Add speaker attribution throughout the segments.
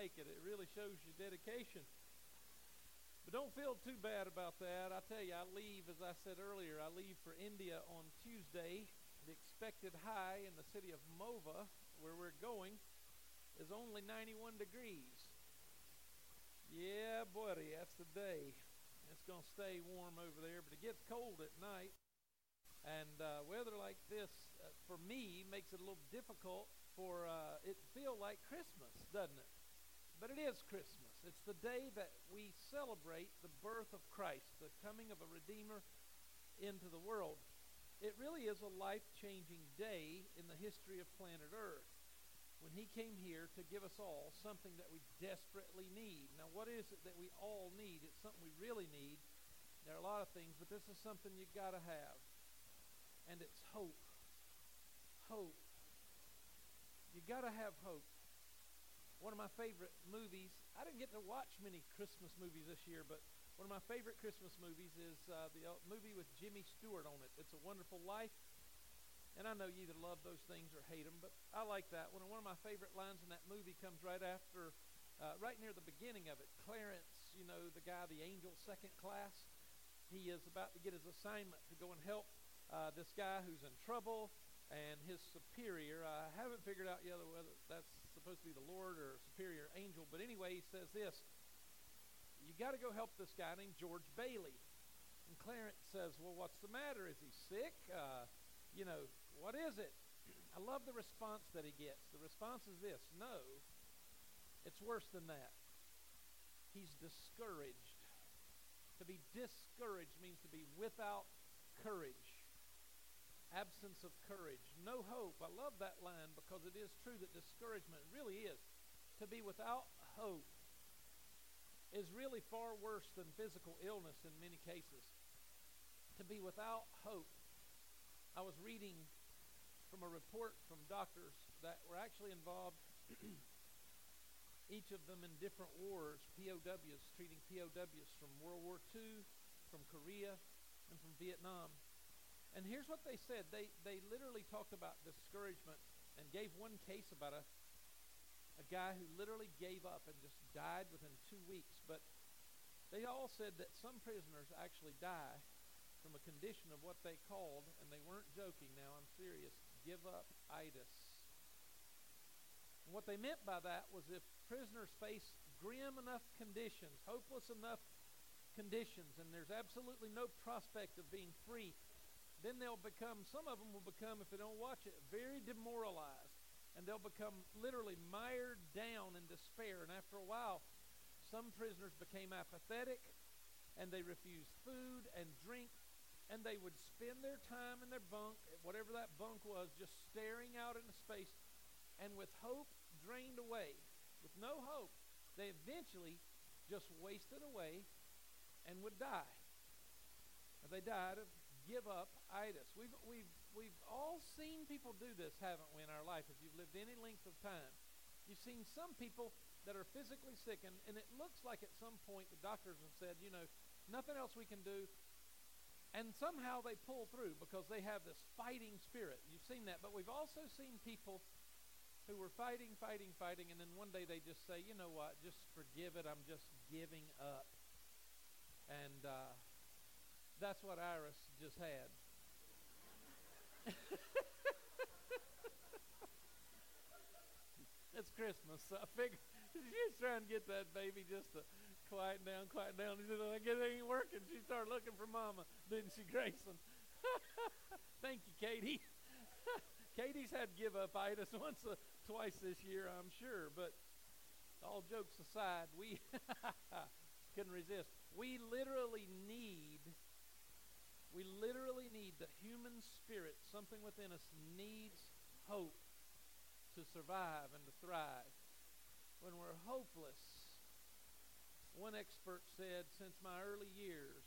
Speaker 1: make it. It really shows your dedication. But don't feel too bad about that. I tell you, I leave, as I said earlier, I leave for India on Tuesday. The expected high in the city of Mova, where we're going, is only 91 degrees. Yeah, buddy, that's the day. It's going to stay warm over there, but it gets cold at night. And uh, weather like this, uh, for me, makes it a little difficult for uh, it feel like Christmas, doesn't it? But it is Christmas. It's the day that we celebrate the birth of Christ, the coming of a Redeemer into the world. It really is a life changing day in the history of planet Earth when He came here to give us all something that we desperately need. Now, what is it that we all need? It's something we really need. There are a lot of things, but this is something you've got to have. And it's hope. Hope. You've got to have hope one of my favorite movies. I didn't get to watch many Christmas movies this year, but one of my favorite Christmas movies is uh, the uh, movie with Jimmy Stewart on it. It's a Wonderful Life. And I know you either love those things or hate them, but I like that one. And one of my favorite lines in that movie comes right after, uh, right near the beginning of it. Clarence, you know, the guy, the angel second class, he is about to get his assignment to go and help uh, this guy who's in trouble and his superior. I haven't figured out yet whether that's supposed to be the Lord or superior angel. But anyway, he says this You got to go help this guy named George Bailey. And Clarence says, Well, what's the matter? Is he sick? Uh, you know, what is it? I love the response that he gets. The response is this No, it's worse than that. He's discouraged. To be discouraged means to be without courage absence of courage, no hope. I love that line because it is true that discouragement really is. To be without hope is really far worse than physical illness in many cases. To be without hope. I was reading from a report from doctors that were actually involved, each of them in different wars, POWs, treating POWs from World War II, from Korea, and from Vietnam. And here's what they said. They, they literally talked about discouragement and gave one case about a, a guy who literally gave up and just died within two weeks. But they all said that some prisoners actually die from a condition of what they called, and they weren't joking now, I'm serious, give up itis. And what they meant by that was if prisoners face grim enough conditions, hopeless enough conditions, and there's absolutely no prospect of being free, then they'll become, some of them will become, if they don't watch it, very demoralized. And they'll become literally mired down in despair. And after a while, some prisoners became apathetic and they refused food and drink. And they would spend their time in their bunk, whatever that bunk was, just staring out into space. And with hope drained away, with no hope, they eventually just wasted away and would die. They died of give up itis. We've, we've, we've all seen people do this, haven't we, in our life, if you've lived any length of time. You've seen some people that are physically sick, and, and it looks like at some point the doctors have said, you know, nothing else we can do. And somehow they pull through because they have this fighting spirit. You've seen that. But we've also seen people who were fighting, fighting, fighting, and then one day they just say, you know what, just forgive it. I'm just giving up. And uh, that's what Iris just had. it's Christmas, so I figured she's trying to get that baby just to quiet down, quiet down. He said, I guess it ain't working. She started looking for Mama, didn't she, Grayson? Thank you, Katie. Katie's had give up itis once or twice this year, I'm sure, but all jokes aside, we couldn't resist. We literally need we literally need the human spirit, something within us needs hope to survive and to thrive. When we're hopeless, one expert said, since my early years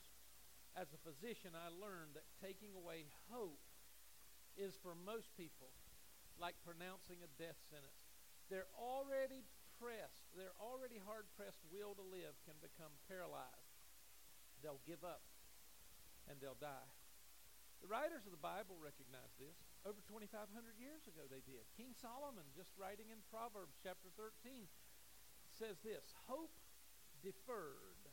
Speaker 1: as a physician, I learned that taking away hope is for most people like pronouncing a death sentence. They're already pressed, their already hard pressed will to live can become paralyzed. They'll give up and they'll die. The writers of the Bible recognize this. Over 2,500 years ago, they did. King Solomon, just writing in Proverbs chapter 13, says this Hope deferred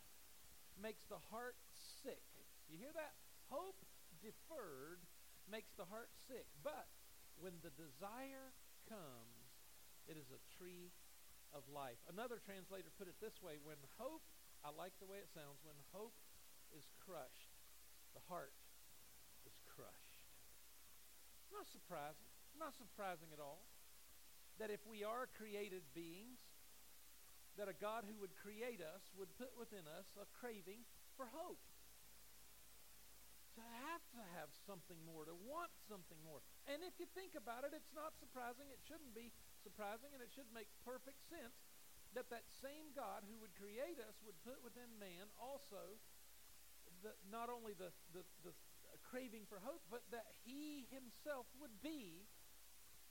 Speaker 1: makes the heart sick. You hear that? Hope deferred makes the heart sick. But when the desire comes, it is a tree of life. Another translator put it this way when hope, I like the way it sounds, when hope is crushed, the heart is crushed. Not surprising. Not surprising at all that if we are created beings, that a God who would create us would put within us a craving for hope. To have to have something more, to want something more. And if you think about it, it's not surprising. It shouldn't be surprising, and it should make perfect sense that that same God who would create us would put within man also the, not only the, the, the craving for hope, but that he himself would be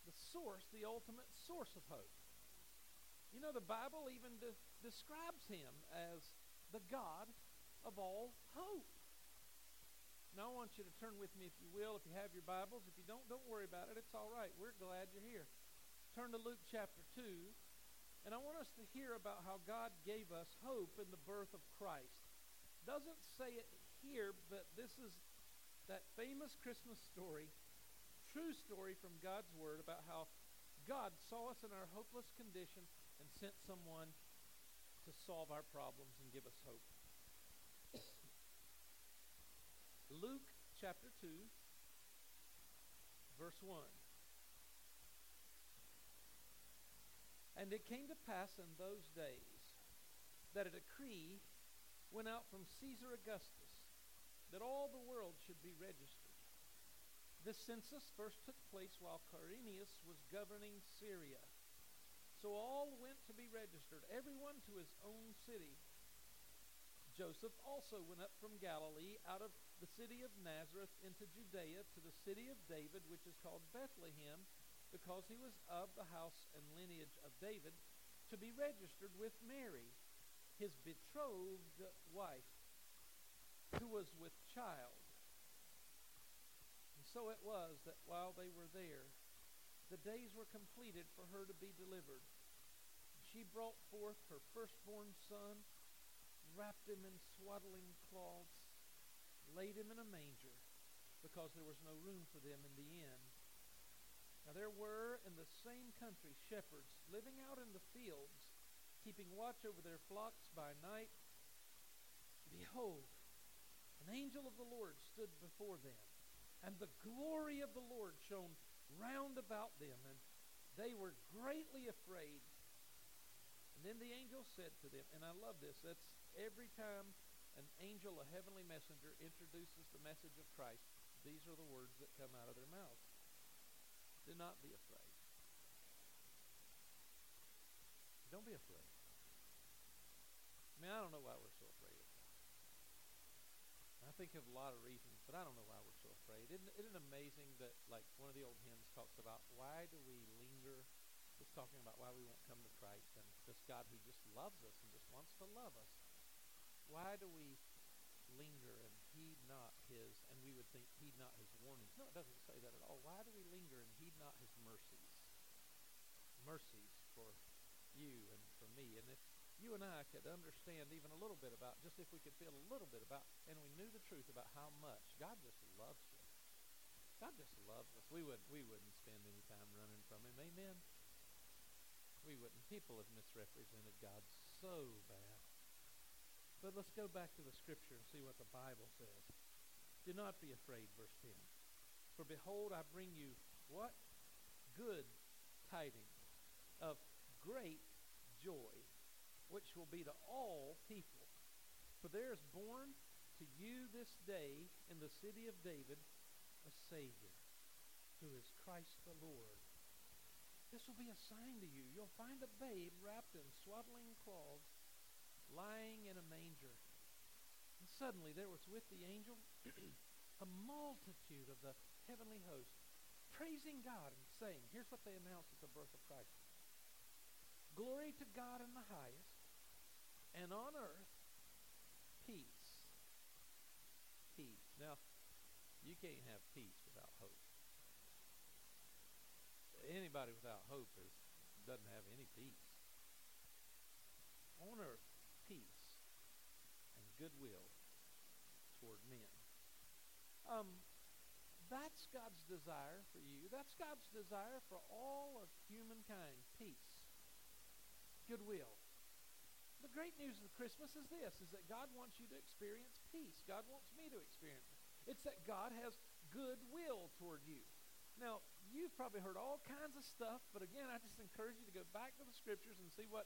Speaker 1: the source, the ultimate source of hope. You know, the Bible even de- describes him as the God of all hope. Now, I want you to turn with me, if you will, if you have your Bibles. If you don't, don't worry about it. It's all right. We're glad you're here. Turn to Luke chapter 2, and I want us to hear about how God gave us hope in the birth of Christ. Doesn't say it here, but this is that famous Christmas story, true story from God's Word about how God saw us in our hopeless condition and sent someone to solve our problems and give us hope. Luke chapter 2, verse 1. And it came to pass in those days that a decree went out from Caesar Augustus that all the world should be registered. This census first took place while Quirinius was governing Syria. So all went to be registered, everyone to his own city. Joseph also went up from Galilee out of the city of Nazareth into Judea to the city of David, which is called Bethlehem, because he was of the house and lineage of David, to be registered with Mary, his betrothed wife, who was with child. And so it was that while they were there, the days were completed for her to be delivered. She brought forth her firstborn son wrapped him in swaddling cloths, laid him in a manger, because there was no room for them in the inn. Now there were in the same country shepherds living out in the fields, keeping watch over their flocks by night. Behold, an angel of the Lord stood before them, and the glory of the Lord shone round about them, and they were greatly afraid. And then the angel said to them, and I love this, that's Every time an angel, a heavenly messenger, introduces the message of Christ, these are the words that come out of their mouth. Do not be afraid. Don't be afraid. I mean, I don't know why we're so afraid of God. I think of a lot of reasons, but I don't know why we're so afraid. Isn't, isn't it amazing that, like, one of the old hymns talks about why do we linger? It's talking about why we won't come to Christ and this God who just loves us and just wants to love us why do we linger and heed not his, and we would think heed not his warnings? No, it doesn't say that at all. Why do we linger and heed not his mercies? Mercies for you and for me. And if you and I could understand even a little bit about, just if we could feel a little bit about, and we knew the truth about how much God just loves you. God just loves us. We wouldn't, we wouldn't spend any time running from him. Amen? We wouldn't. People have misrepresented God so bad. But let's go back to the scripture and see what the Bible says. Do not be afraid, verse 10. For behold, I bring you what? Good tidings of great joy, which will be to all people. For there is born to you this day in the city of David a Savior, who is Christ the Lord. This will be a sign to you. You'll find a babe wrapped in swaddling cloths lying in a manger. And suddenly there was with the angel a multitude of the heavenly host, praising God and saying, here's what they announced at the birth of Christ. Glory to God in the highest, and on earth, peace. Peace. Now, you can't have peace without hope. Anybody without hope is, doesn't have any peace. On earth, peace and goodwill toward men. Um, that's God's desire for you. That's God's desire for all of humankind. Peace. Goodwill. The great news of Christmas is this, is that God wants you to experience peace. God wants me to experience it. It's that God has goodwill toward you. Now, you've probably heard all kinds of stuff, but again, I just encourage you to go back to the scriptures and see what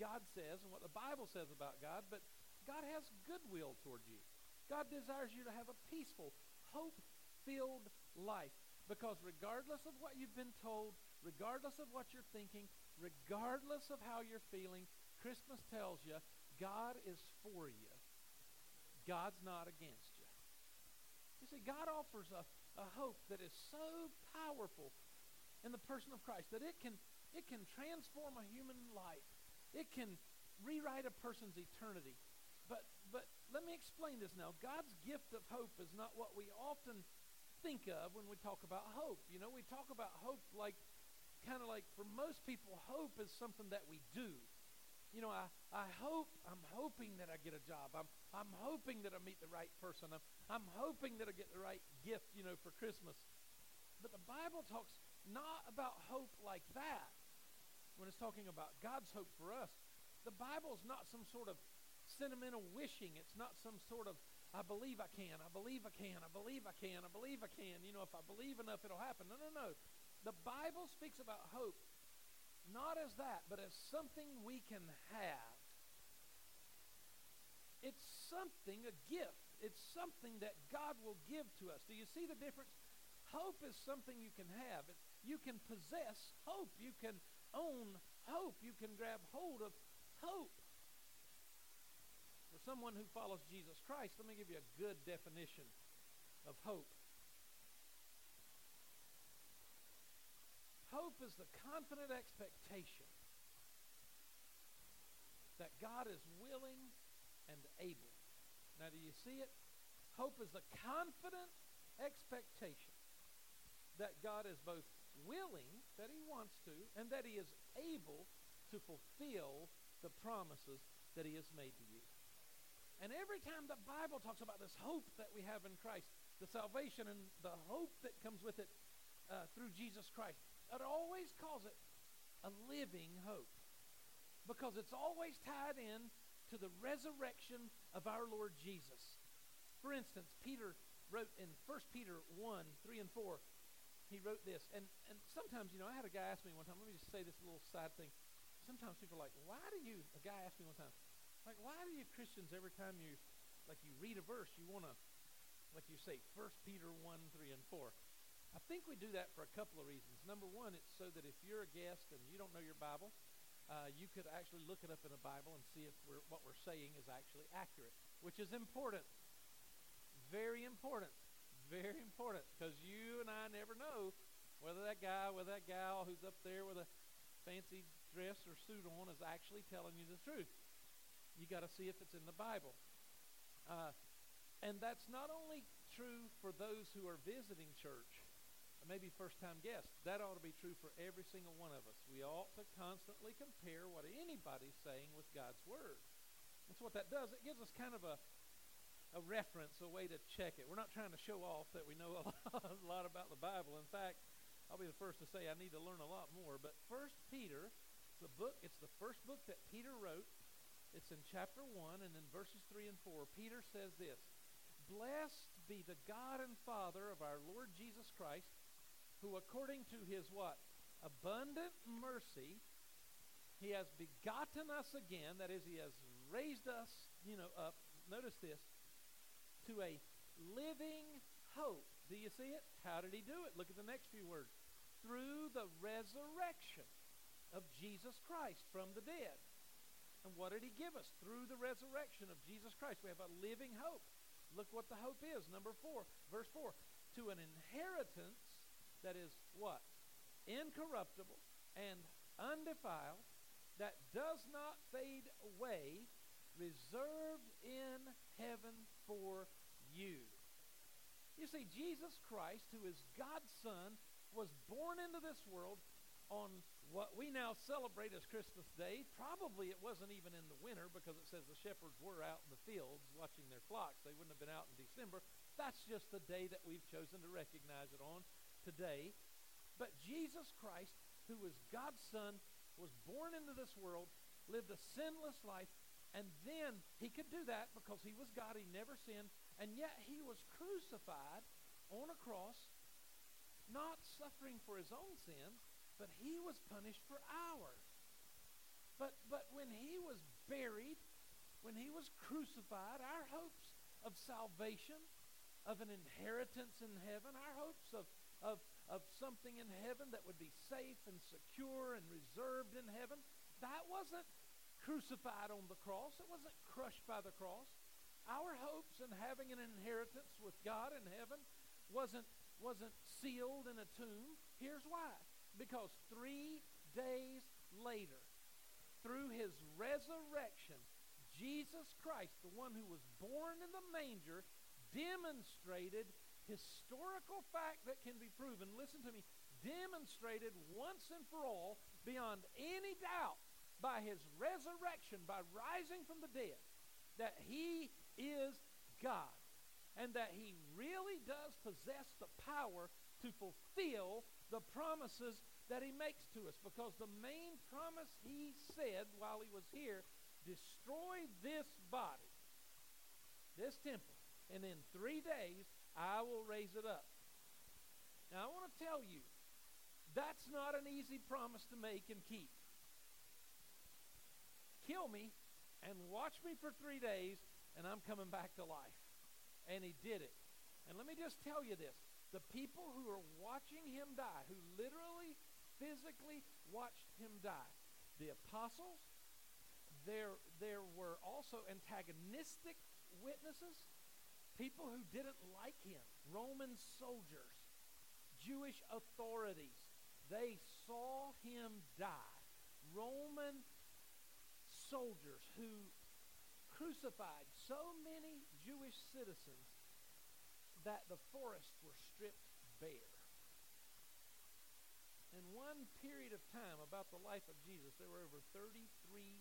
Speaker 1: God says and what the Bible says about God. But God has goodwill toward you. God desires you to have a peaceful, hope filled life. Because regardless of what you've been told, regardless of what you're thinking, regardless of how you're feeling, Christmas tells you God is for you. God's not against you. You see, God offers a, a hope that is so powerful in the person of Christ that it can, it can transform a human life. It can rewrite a person's eternity. But, but let me explain this now. God's gift of hope is not what we often think of when we talk about hope. You know, we talk about hope like, kind of like for most people, hope is something that we do you know, I, I hope, I'm hoping that I get a job. I'm, I'm hoping that I meet the right person. I'm, I'm hoping that I get the right gift, you know, for Christmas. But the Bible talks not about hope like that when it's talking about God's hope for us. The Bible is not some sort of sentimental wishing. It's not some sort of, I believe I can, I believe I can, I believe I can, I believe I can. You know, if I believe enough, it'll happen. No, no, no. The Bible speaks about hope not as that, but as something we can have. It's something, a gift. It's something that God will give to us. Do you see the difference? Hope is something you can have. You can possess hope. You can own hope. You can grab hold of hope. For someone who follows Jesus Christ, let me give you a good definition of hope. Hope is the confident expectation that God is willing and able. Now, do you see it? Hope is the confident expectation that God is both willing, that He wants to, and that He is able to fulfill the promises that He has made to you. And every time the Bible talks about this hope that we have in Christ, the salvation and the hope that comes with it uh, through Jesus Christ, it always calls it a living hope because it's always tied in to the resurrection of our Lord Jesus. For instance, Peter wrote in 1 Peter 1 3 and 4, he wrote this. And, and sometimes, you know, I had a guy ask me one time, let me just say this little side thing. Sometimes people are like, why do you, a guy asked me one time, like, why do you Christians, every time you, like, you read a verse, you want to, like you say, 1 Peter 1 3 and 4. I think we do that for a couple of reasons. Number one, it's so that if you're a guest and you don't know your Bible, uh, you could actually look it up in a Bible and see if we're, what we're saying is actually accurate, which is important. Very important. Very important. Because you and I never know whether that guy, whether that gal who's up there with a fancy dress or suit on is actually telling you the truth. You got to see if it's in the Bible. Uh, and that's not only true for those who are visiting church maybe first time guests. That ought to be true for every single one of us. We ought to constantly compare what anybody's saying with God's Word. That's what that does. It gives us kind of a, a reference, a way to check it. We're not trying to show off that we know a lot, a lot about the Bible. In fact, I'll be the first to say I need to learn a lot more. But First Peter, the book, it's the first book that Peter wrote. It's in chapter 1 and in verses 3 and 4. Peter says this Blessed be the God and Father of our Lord Jesus Christ who according to his what? Abundant mercy, he has begotten us again, that is, he has raised us, you know, up. Notice this, to a living hope. Do you see it? How did he do it? Look at the next few words. Through the resurrection of Jesus Christ from the dead. And what did he give us? Through the resurrection of Jesus Christ, we have a living hope. Look what the hope is. Number four, verse four. To an inheritance that is what? Incorruptible and undefiled, that does not fade away, reserved in heaven for you. You see, Jesus Christ, who is God's Son, was born into this world on what we now celebrate as Christmas Day, probably it wasn't even in the winter because it says the shepherds were out in the fields watching their flocks. They wouldn't have been out in December. That's just the day that we've chosen to recognize it on today. But Jesus Christ, who was God's Son, was born into this world, lived a sinless life, and then he could do that because he was God, he never sinned, and yet he was crucified on a cross, not suffering for his own sins, but he was punished for ours. But, but when he was buried, when he was crucified, our hopes of salvation, of an inheritance in heaven, our hopes of, of, of something in heaven that would be safe and secure and reserved in heaven, that wasn't crucified on the cross. It wasn't crushed by the cross. Our hopes in having an inheritance with God in heaven wasn't, wasn't sealed in a tomb. Here's why because three days later, through his resurrection, Jesus Christ, the one who was born in the manger, demonstrated historical fact that can be proven. Listen to me. Demonstrated once and for all, beyond any doubt, by his resurrection, by rising from the dead, that he is God and that he really does possess the power to fulfill the promises that he makes to us because the main promise he said while he was here destroy this body, this temple, and in three days I will raise it up. Now I want to tell you, that's not an easy promise to make and keep. Kill me and watch me for three days, and I'm coming back to life. And he did it. And let me just tell you this the people who are watching him die, who literally, physically watched him die, the apostles, there, there were also antagonistic witnesses, people who didn't like him, Roman soldiers, Jewish authorities. They saw him die. Roman soldiers who crucified so many Jewish citizens that the forests were stripped bare. In one period of time, about the life of Jesus, there were over 33,000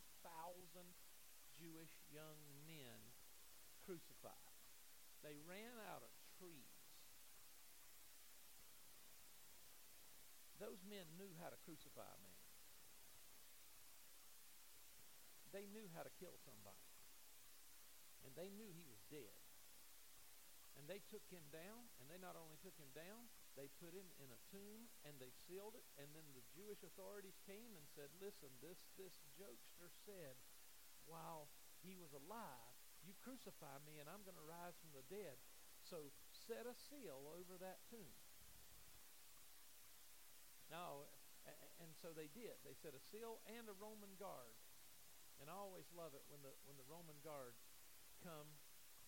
Speaker 1: Jewish young men crucified. They ran out of trees. Those men knew how to crucify a man. They knew how to kill somebody. And they knew he was dead. And they took him down, and they not only took him down, they put him in a tomb and they sealed it. And then the Jewish authorities came and said, Listen, this, this jokester said, while he was alive, you crucify me and I'm going to rise from the dead. So set a seal over that tomb. Now, and so they did. They set a seal and a Roman guard. And I always love it when the when the Roman guard come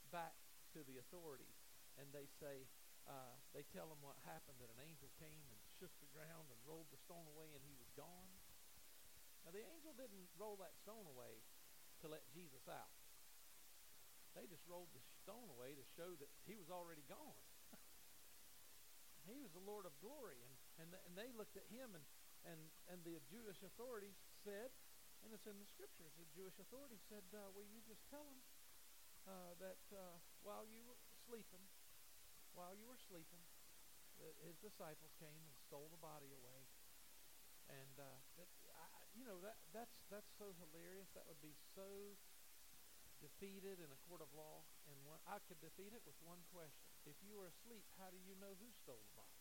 Speaker 1: back to the authorities and they say, uh, they tell them what happened that an angel came and shook the ground and rolled the stone away and he was gone. Now, the angel didn't roll that stone away to let Jesus out. They just rolled the stone away to show that he was already gone. he was the Lord of glory. And, and, and they looked at him, and, and, and the Jewish authorities said, and it's in the scriptures, the Jewish authorities said, uh, Will you just tell him uh, that uh, while you were sleeping, while you were sleeping, his disciples came and stole the body away. And uh, that, I, you know that that's that's so hilarious. That would be so defeated in a court of law. And one, I could defeat it with one question: If you were asleep, how do you know who stole the body?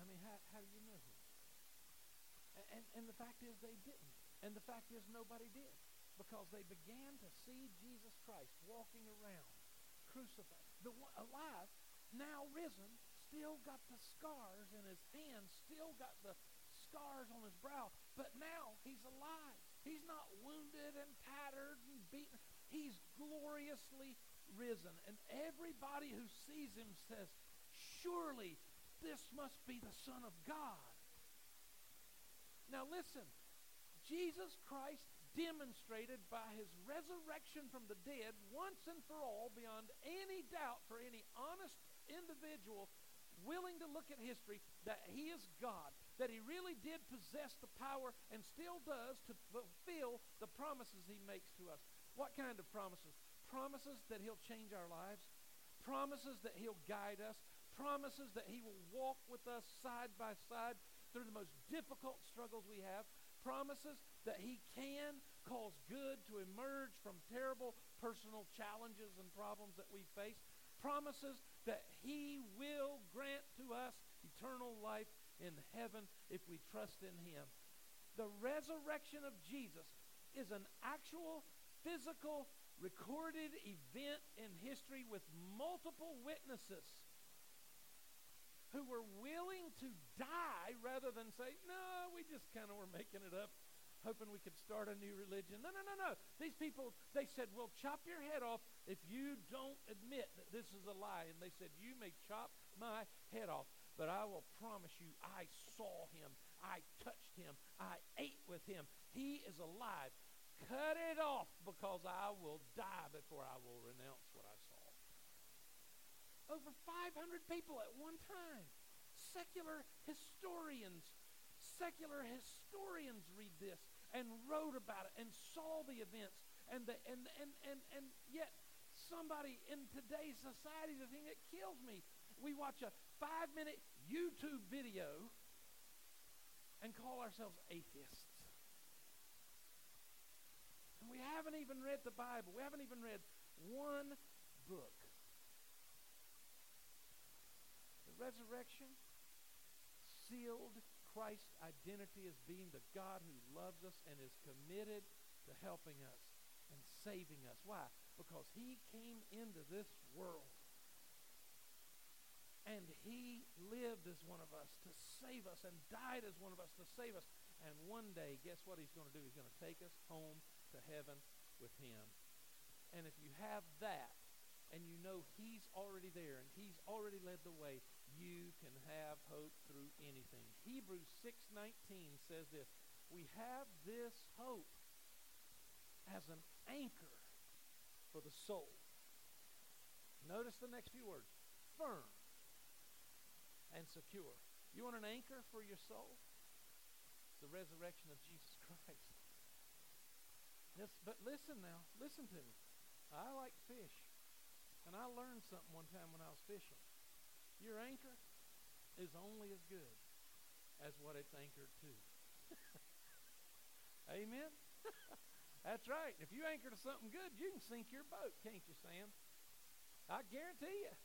Speaker 1: I mean, how, how do you know who? And, and, and the fact is, they didn't. And the fact is, nobody did because they began to see Jesus Christ walking around, crucified, the alive, now risen, still got the scars in his hands, still got the scars on his brow, but now he's alive. He's not wounded and tattered and beaten. He's gloriously risen. And everybody who sees him says, Surely this must be the Son of God. Now listen, Jesus Christ demonstrated by his resurrection from the dead once and for all beyond any doubt for any honest individual willing to look at history that he is God, that he really did possess the power and still does to fulfill the promises he makes to us. What kind of promises? Promises that he'll change our lives, promises that he'll guide us, promises that he will walk with us side by side through the most difficult struggles we have, promises that he can cause good to emerge from terrible personal challenges and problems that we face, promises that he will grant to us eternal life in heaven if we trust in him. The resurrection of Jesus is an actual physical recorded event in history with multiple witnesses who were willing to die rather than say, no, we just kind of were making it up, hoping we could start a new religion. No, no, no, no. These people, they said, we'll chop your head off if you don't admit that this is a lie. And they said, you may chop my head off, but I will promise you, I saw him. I touched him. I ate with him. He is alive. Cut it off because I will die before I will renounce what I saw. Over 500 people at one time. Secular historians, secular historians read this and wrote about it and saw the events. And, the, and, and, and, and yet, somebody in today's society, the thing that kills me, we watch a five minute YouTube video and call ourselves atheists. And we haven't even read the Bible. We haven't even read one book. The resurrection sealed Christ's identity as being the God who loves us and is committed to helping us and saving us. Why? Because he came into this world and he lived as one of us to save us and died as one of us to save us. And one day, guess what he's going to do? He's going to take us home to heaven with him. And if you have that, and you know he's already there and he's already led the way, you can have hope through anything. Hebrews 6:19 says this, we have this hope as an anchor for the soul. Notice the next few words. Firm and secure. You want an anchor for your soul? The resurrection of Jesus Christ. But listen now. Listen to me. I like fish. And I learned something one time when I was fishing. Your anchor is only as good as what it's anchored to. Amen? That's right. If you anchor to something good, you can sink your boat, can't you, Sam? I guarantee you.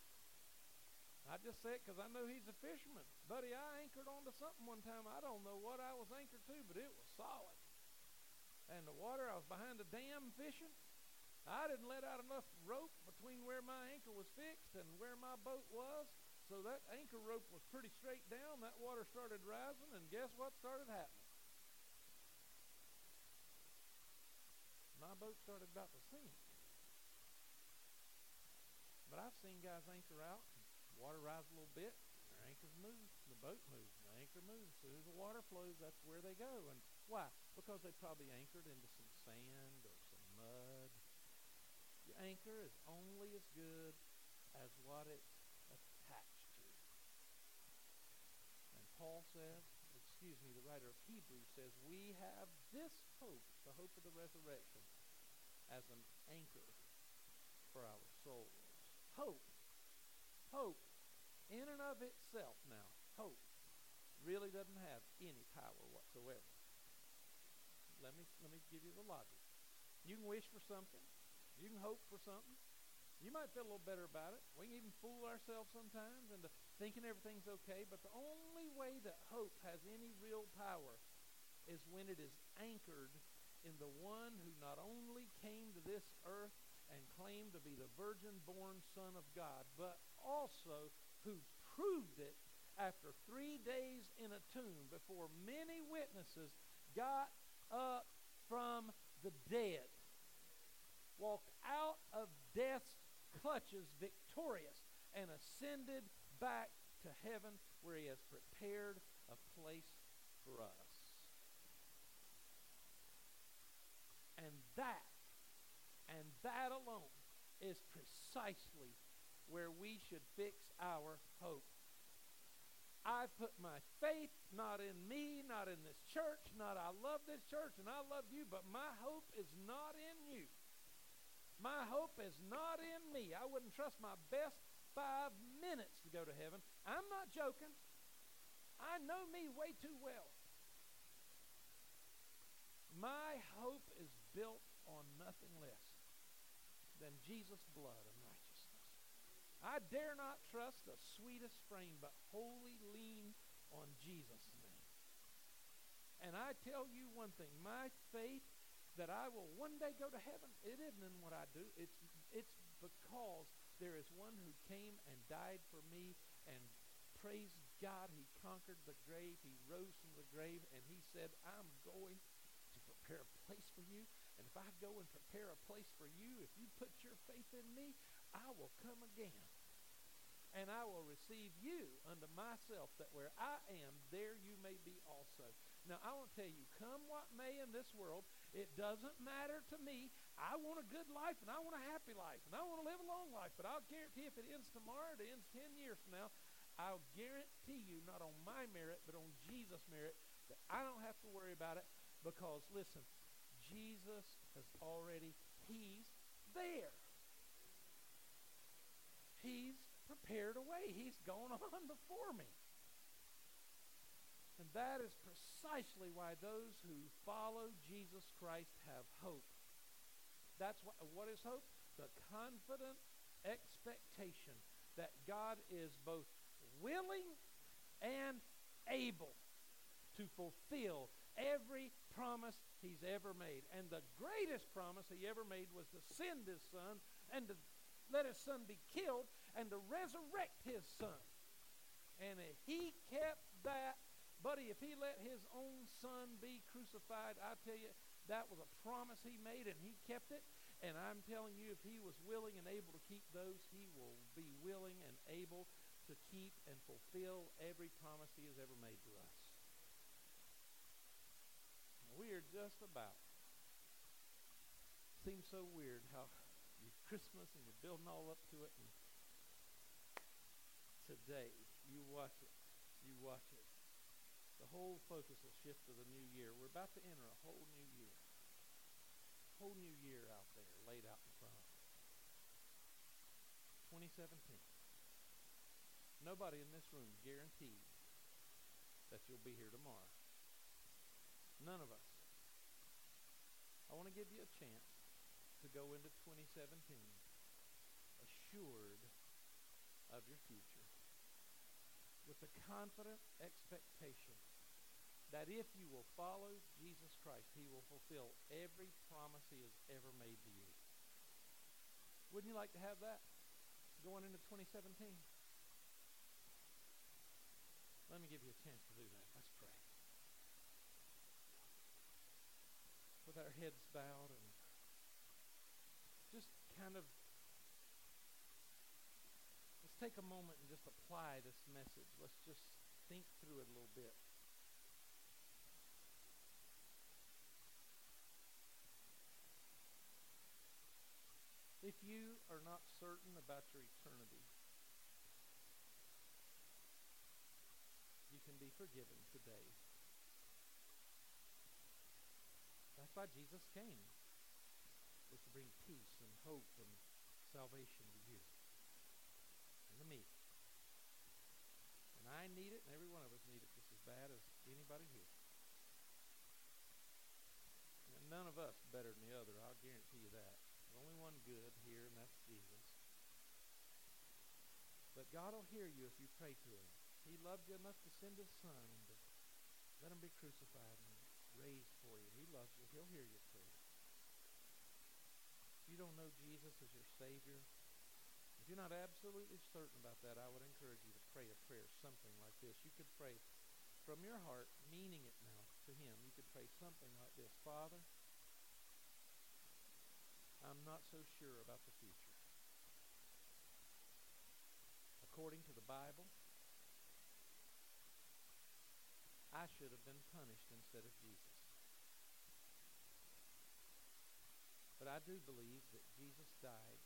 Speaker 1: I just say it because I know he's a fisherman. Buddy, I anchored onto something one time. I don't know what I was anchored to, but it was solid. And the water, I was behind a dam fishing. I didn't let out enough rope between where my anchor was fixed and where my boat was. So that anchor rope was pretty straight down. That water started rising, and guess what started happening? My boat started about to sink. But I've seen guys anchor out, water rise a little bit, their anchors move, the boat moves, the anchor moves. As soon as the water flows, that's where they go. And why? Because they probably anchored into some sand or some mud. Your anchor is only as good as what it's attached to. And Paul says, excuse me, the writer of Hebrews says, we have this hope, the hope of the resurrection, as an anchor for our souls. Hope. Hope. In and of itself now, hope really doesn't have any power whatsoever. Let me, let me give you the logic. You can wish for something. You can hope for something. You might feel a little better about it. We can even fool ourselves sometimes into thinking everything's okay, but the only way that hope has any real power is when it is anchored in the one who not only came to this earth and claimed to be the virgin born Son of God, but also who proved it after three days in a tomb before many witnesses got up from the dead, walked out of death's clutches victorious and ascended back to heaven where he has prepared a place for us. And that, and that alone, is precisely where we should fix our hope. I put my faith not in me, not in this church, not I love this church and I love you, but my hope is not in you. My hope is not in me. I wouldn't trust my best five minutes to go to heaven. I'm not joking. I know me way too well. My hope is built on nothing less than Jesus' blood I dare not trust the sweetest frame, but wholly lean on Jesus' name. And I tell you one thing my faith that I will one day go to heaven, it isn't in what I do. It's, it's because there is one who came and died for me and praise God, he conquered the grave. He rose from the grave and he said, I'm going to prepare a place for you. And if I go and prepare a place for you, if you put your faith in me, I will come again and I will receive you unto myself, that where I am, there you may be also. Now, I want to tell you, come what may in this world, it doesn't matter to me. I want a good life, and I want a happy life, and I want to live a long life. But I'll guarantee if it ends tomorrow, it ends 10 years from now, I'll guarantee you, not on my merit, but on Jesus' merit, that I don't have to worry about it because, listen, Jesus has already, He's there. He's prepared a way. He's gone on before me. And that is precisely why those who follow Jesus Christ have hope. That's what, what is hope? The confident expectation that God is both willing and able to fulfill every promise he's ever made. And the greatest promise he ever made was to send his son and to let his son be killed and to resurrect his son. And if he kept that, buddy, if he let his own son be crucified, I tell you, that was a promise he made and he kept it. And I'm telling you, if he was willing and able to keep those, he will be willing and able to keep and fulfill every promise he has ever made to us. We are just about. Seems so weird how Christmas and you're building all up to it and today. You watch it. You watch it. The whole focus will shift to the new year. We're about to enter a whole new year. A whole new year out there laid out in front of us. 2017. Nobody in this room guaranteed that you'll be here tomorrow. None of us. I want to give you a chance to into 2017 assured of your future with the confident expectation that if you will follow Jesus Christ, he will fulfill every promise he has ever made to you. Wouldn't you like to have that going into 2017? Let me give you a chance to do that. Let's pray. With our heads bowed and kind of let's take a moment and just apply this message. Let's just think through it a little bit. If you are not certain about your eternity, you can be forgiven today. That's why Jesus came, was to bring peace and hope and salvation to you and to me. And I need it, and every one of us need it just as bad as anybody here. And none of us better than the other, I'll guarantee you that. There's only one good here, and that's Jesus. But God will hear you if you pray to him. He loved you enough to send his son and to let him be crucified and raised for you. He loves you. He'll hear. If you don't know Jesus as your Savior, if you're not absolutely certain about that, I would encourage you to pray a prayer something like this. You could pray from your heart, meaning it now to Him. You could pray something like this Father, I'm not so sure about the future. According to the Bible, I should have been punished instead of Jesus. But I do believe that Jesus died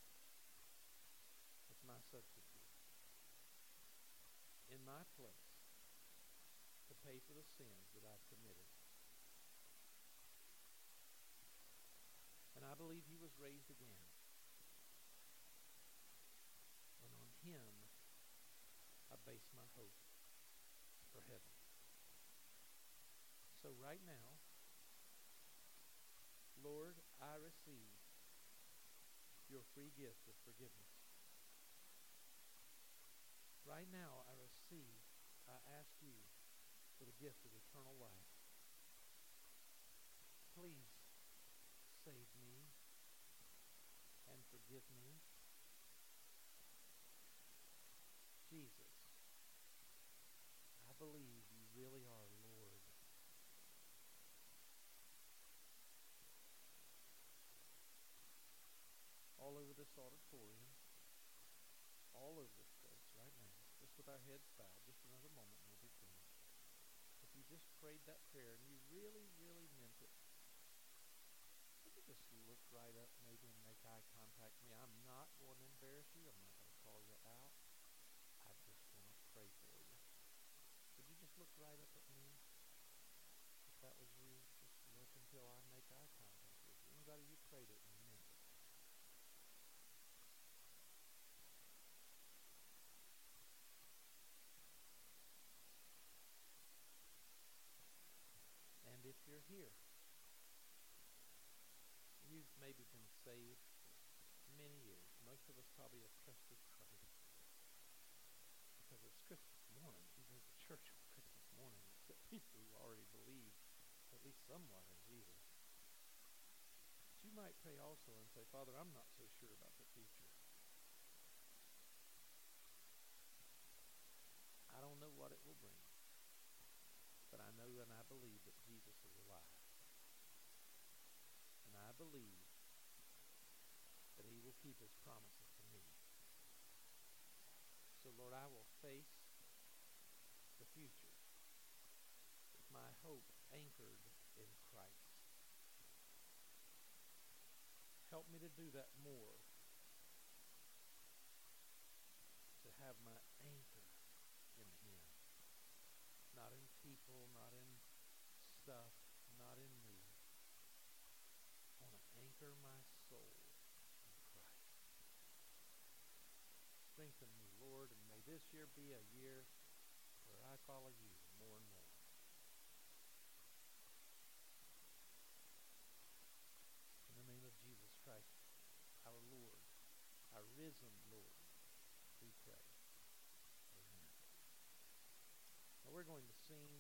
Speaker 1: as my substitute in my place to pay for the sins that I've committed. And I believe he was raised again. And on him I base my hope for heaven. So right now, Lord, I receive your free gift of forgiveness. Right now, I receive, I ask you for the gift of eternal life. Please save me and forgive me. Jesus, I believe you really are Lord. All over this auditorium, all over this place right now, just with our heads bowed, just another moment and we'll be finished. If you just prayed that prayer and you really, really meant it, would you just look right up maybe and make eye contact with me? I'm not going to embarrass you. I'm not going to call you out. I just want to pray for you. Would you just look right up at me? If that was you, just look until I make eye contact with you. Anybody, you prayed it and you meant it. And if you're here, you've maybe been saved many years. Most of us probably have trusted Christ because it's Christmas morning. We go to church on Christmas morning, except people who already believe at least somewhat in Jesus. But you might pray also and say, Father, I'm not so sure about the future. I don't know what it will bring. But I know and I believe that Jesus is alive. And I believe that he will keep his promises to me. So, Lord, I will face the future with my hope anchored in Christ. Help me to do that more. To have my anchor in him. Not in people, not in stuff, not in me. I want to anchor my soul in Christ. Strengthen me, Lord, and may this year be a year where I follow you more and more. our risen Lord, we pray. Amen. Now we're going to sing